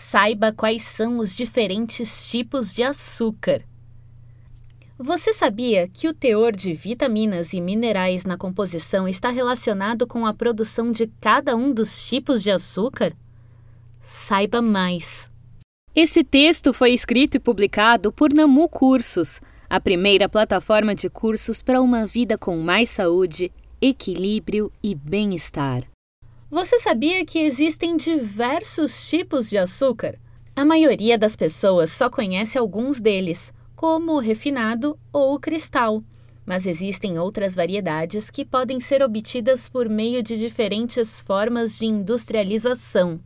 Saiba quais são os diferentes tipos de açúcar. Você sabia que o teor de vitaminas e minerais na composição está relacionado com a produção de cada um dos tipos de açúcar? Saiba mais. Esse texto foi escrito e publicado por Namu Cursos, a primeira plataforma de cursos para uma vida com mais saúde, equilíbrio e bem-estar. Você sabia que existem diversos tipos de açúcar? A maioria das pessoas só conhece alguns deles, como o refinado ou o cristal, mas existem outras variedades que podem ser obtidas por meio de diferentes formas de industrialização.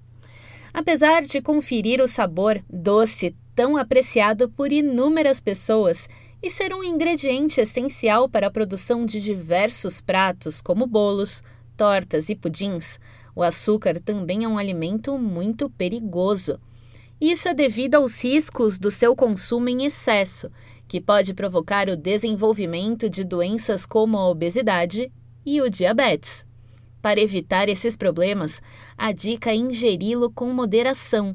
Apesar de conferir o sabor doce tão apreciado por inúmeras pessoas e ser um ingrediente essencial para a produção de diversos pratos, como bolos, tortas e pudins, o açúcar também é um alimento muito perigoso. Isso é devido aos riscos do seu consumo em excesso, que pode provocar o desenvolvimento de doenças como a obesidade e o diabetes. Para evitar esses problemas, a dica é ingeri-lo com moderação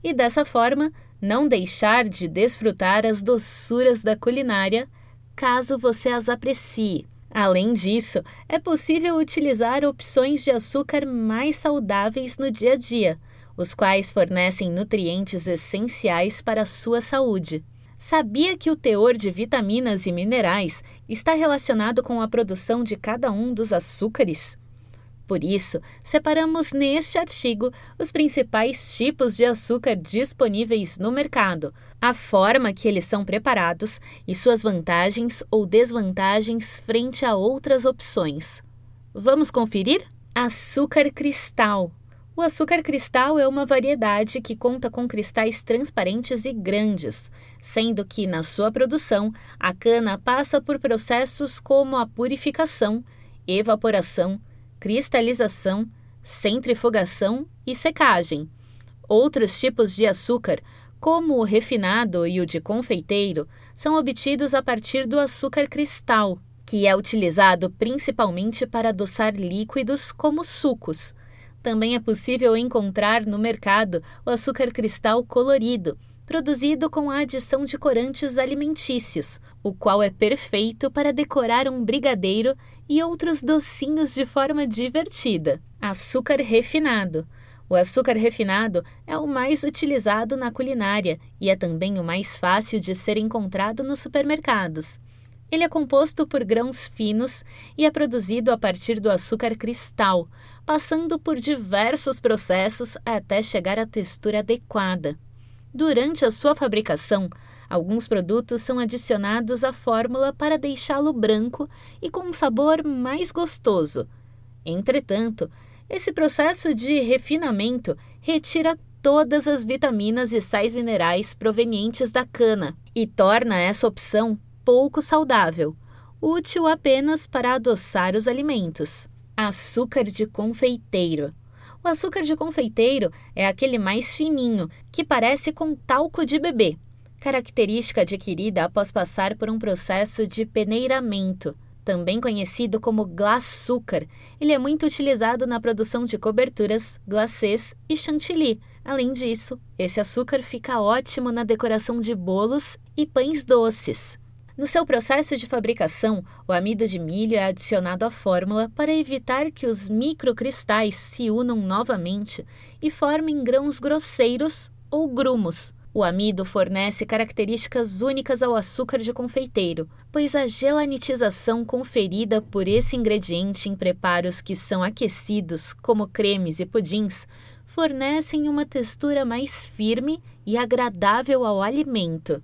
e, dessa forma, não deixar de desfrutar as doçuras da culinária, caso você as aprecie. Além disso, é possível utilizar opções de açúcar mais saudáveis no dia a dia, os quais fornecem nutrientes essenciais para a sua saúde. Sabia que o teor de vitaminas e minerais está relacionado com a produção de cada um dos açúcares? Por isso, separamos neste artigo os principais tipos de açúcar disponíveis no mercado, a forma que eles são preparados e suas vantagens ou desvantagens frente a outras opções. Vamos conferir? Açúcar cristal. O açúcar cristal é uma variedade que conta com cristais transparentes e grandes, sendo que, na sua produção, a cana passa por processos como a purificação, evaporação, cristalização, centrifugação e secagem. Outros tipos de açúcar, como o refinado e o de confeiteiro, são obtidos a partir do açúcar cristal, que é utilizado principalmente para adoçar líquidos como sucos. Também é possível encontrar no mercado o açúcar cristal colorido, produzido com a adição de corantes alimentícios, o qual é perfeito para decorar um brigadeiro e outros docinhos de forma divertida. Açúcar refinado. O açúcar refinado é o mais utilizado na culinária e é também o mais fácil de ser encontrado nos supermercados. Ele é composto por grãos finos e é produzido a partir do açúcar cristal, passando por diversos processos até chegar à textura adequada. Durante a sua fabricação, alguns produtos são adicionados à fórmula para deixá-lo branco e com um sabor mais gostoso. Entretanto, esse processo de refinamento retira todas as vitaminas e sais minerais provenientes da cana e torna essa opção pouco saudável, útil apenas para adoçar os alimentos. Açúcar de confeiteiro. O açúcar de confeiteiro é aquele mais fininho, que parece com talco de bebê, característica adquirida após passar por um processo de peneiramento. Também conhecido como glaçúcar, ele é muito utilizado na produção de coberturas, glacês e chantilly. Além disso, esse açúcar fica ótimo na decoração de bolos e pães doces. No seu processo de fabricação, o amido de milho é adicionado à fórmula para evitar que os microcristais se unam novamente e formem grãos grosseiros ou grumos. O amido fornece características únicas ao açúcar de confeiteiro, pois a gelanitização conferida por esse ingrediente em preparos que são aquecidos, como cremes e pudins, fornecem uma textura mais firme e agradável ao alimento.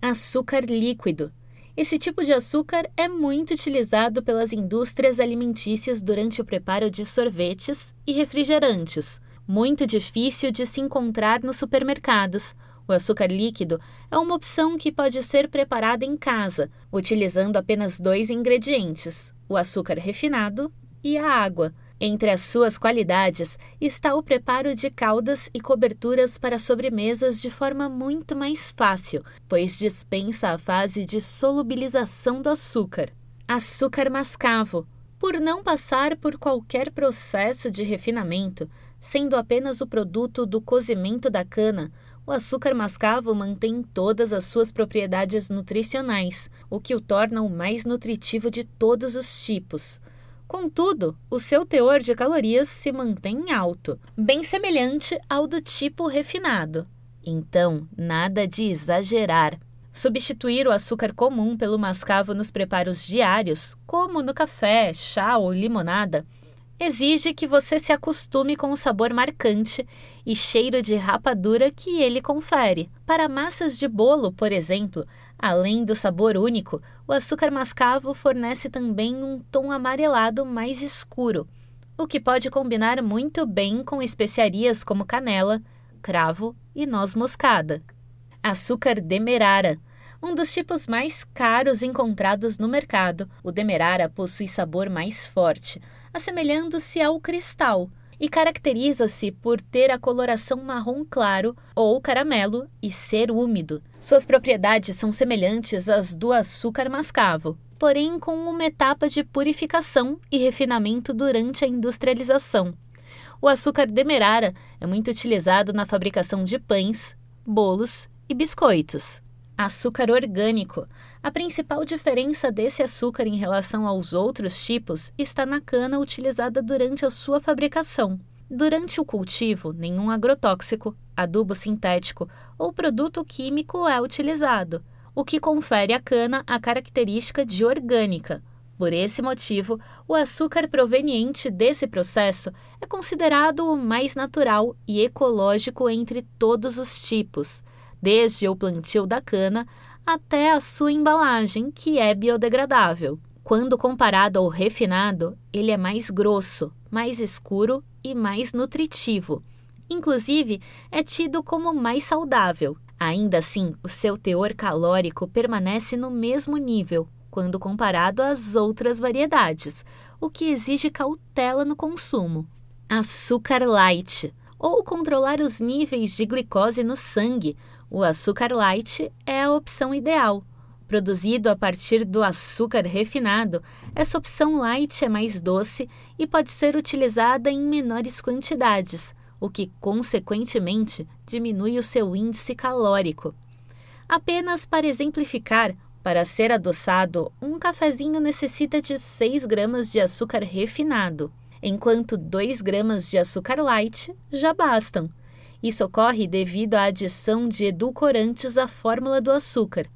Açúcar líquido esse tipo de açúcar é muito utilizado pelas indústrias alimentícias durante o preparo de sorvetes e refrigerantes. Muito difícil de se encontrar nos supermercados. O açúcar líquido é uma opção que pode ser preparada em casa, utilizando apenas dois ingredientes: o açúcar refinado e a água. Entre as suas qualidades está o preparo de caldas e coberturas para sobremesas de forma muito mais fácil, pois dispensa a fase de solubilização do açúcar. Açúcar mascavo. Por não passar por qualquer processo de refinamento, Sendo apenas o produto do cozimento da cana, o açúcar mascavo mantém todas as suas propriedades nutricionais, o que o torna o mais nutritivo de todos os tipos. Contudo, o seu teor de calorias se mantém alto, bem semelhante ao do tipo refinado. Então, nada de exagerar. Substituir o açúcar comum pelo mascavo nos preparos diários, como no café, chá ou limonada, exige que você se acostume com o sabor marcante e cheiro de rapadura que ele confere. Para massas de bolo, por exemplo, além do sabor único, o açúcar mascavo fornece também um tom amarelado mais escuro, o que pode combinar muito bem com especiarias como canela, cravo e noz moscada. Açúcar demerara um dos tipos mais caros encontrados no mercado, o demerara possui sabor mais forte, assemelhando-se ao cristal, e caracteriza-se por ter a coloração marrom claro ou caramelo e ser úmido. Suas propriedades são semelhantes às do açúcar mascavo, porém com uma etapa de purificação e refinamento durante a industrialização. O açúcar demerara é muito utilizado na fabricação de pães, bolos e biscoitos. Açúcar orgânico. A principal diferença desse açúcar em relação aos outros tipos está na cana utilizada durante a sua fabricação. Durante o cultivo, nenhum agrotóxico, adubo sintético ou produto químico é utilizado, o que confere à cana a característica de orgânica. Por esse motivo, o açúcar proveniente desse processo é considerado o mais natural e ecológico entre todos os tipos desde o plantio da cana até a sua embalagem, que é biodegradável. Quando comparado ao refinado, ele é mais grosso, mais escuro e mais nutritivo. Inclusive, é tido como mais saudável. Ainda assim, o seu teor calórico permanece no mesmo nível quando comparado às outras variedades, o que exige cautela no consumo. Açúcar light ou controlar os níveis de glicose no sangue, o açúcar light é a opção ideal. Produzido a partir do açúcar refinado, essa opção light é mais doce e pode ser utilizada em menores quantidades, o que, consequentemente, diminui o seu índice calórico. Apenas para exemplificar, para ser adoçado, um cafezinho necessita de 6 gramas de açúcar refinado, enquanto 2 gramas de açúcar light já bastam. Isso ocorre devido à adição de edulcorantes à fórmula do açúcar,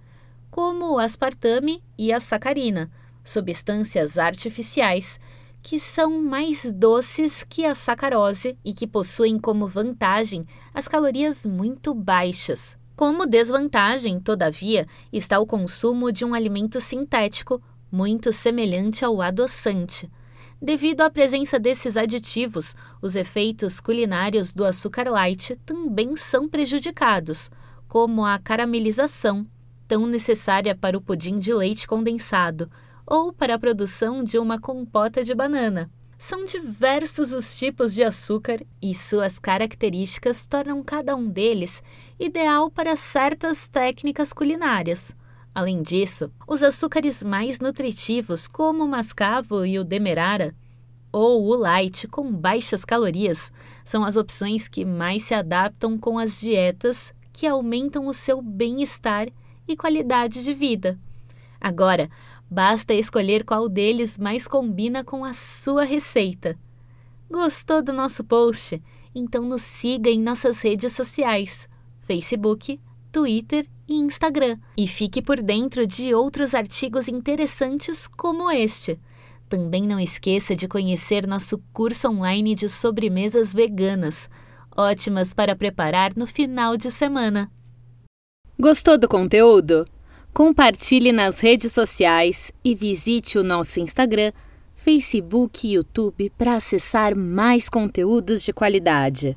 como o aspartame e a sacarina, substâncias artificiais que são mais doces que a sacarose e que possuem como vantagem as calorias muito baixas. Como desvantagem, todavia, está o consumo de um alimento sintético muito semelhante ao adoçante. Devido à presença desses aditivos, os efeitos culinários do açúcar light também são prejudicados, como a caramelização, tão necessária para o pudim de leite condensado ou para a produção de uma compota de banana. São diversos os tipos de açúcar e suas características tornam cada um deles ideal para certas técnicas culinárias. Além disso, os açúcares mais nutritivos, como o mascavo e o demerara, ou o light com baixas calorias, são as opções que mais se adaptam com as dietas que aumentam o seu bem-estar e qualidade de vida. Agora, basta escolher qual deles mais combina com a sua receita. Gostou do nosso post? Então nos siga em nossas redes sociais: Facebook, Twitter e Instagram. E fique por dentro de outros artigos interessantes como este. Também não esqueça de conhecer nosso curso online de sobremesas veganas, ótimas para preparar no final de semana. Gostou do conteúdo? Compartilhe nas redes sociais e visite o nosso Instagram, Facebook e YouTube para acessar mais conteúdos de qualidade.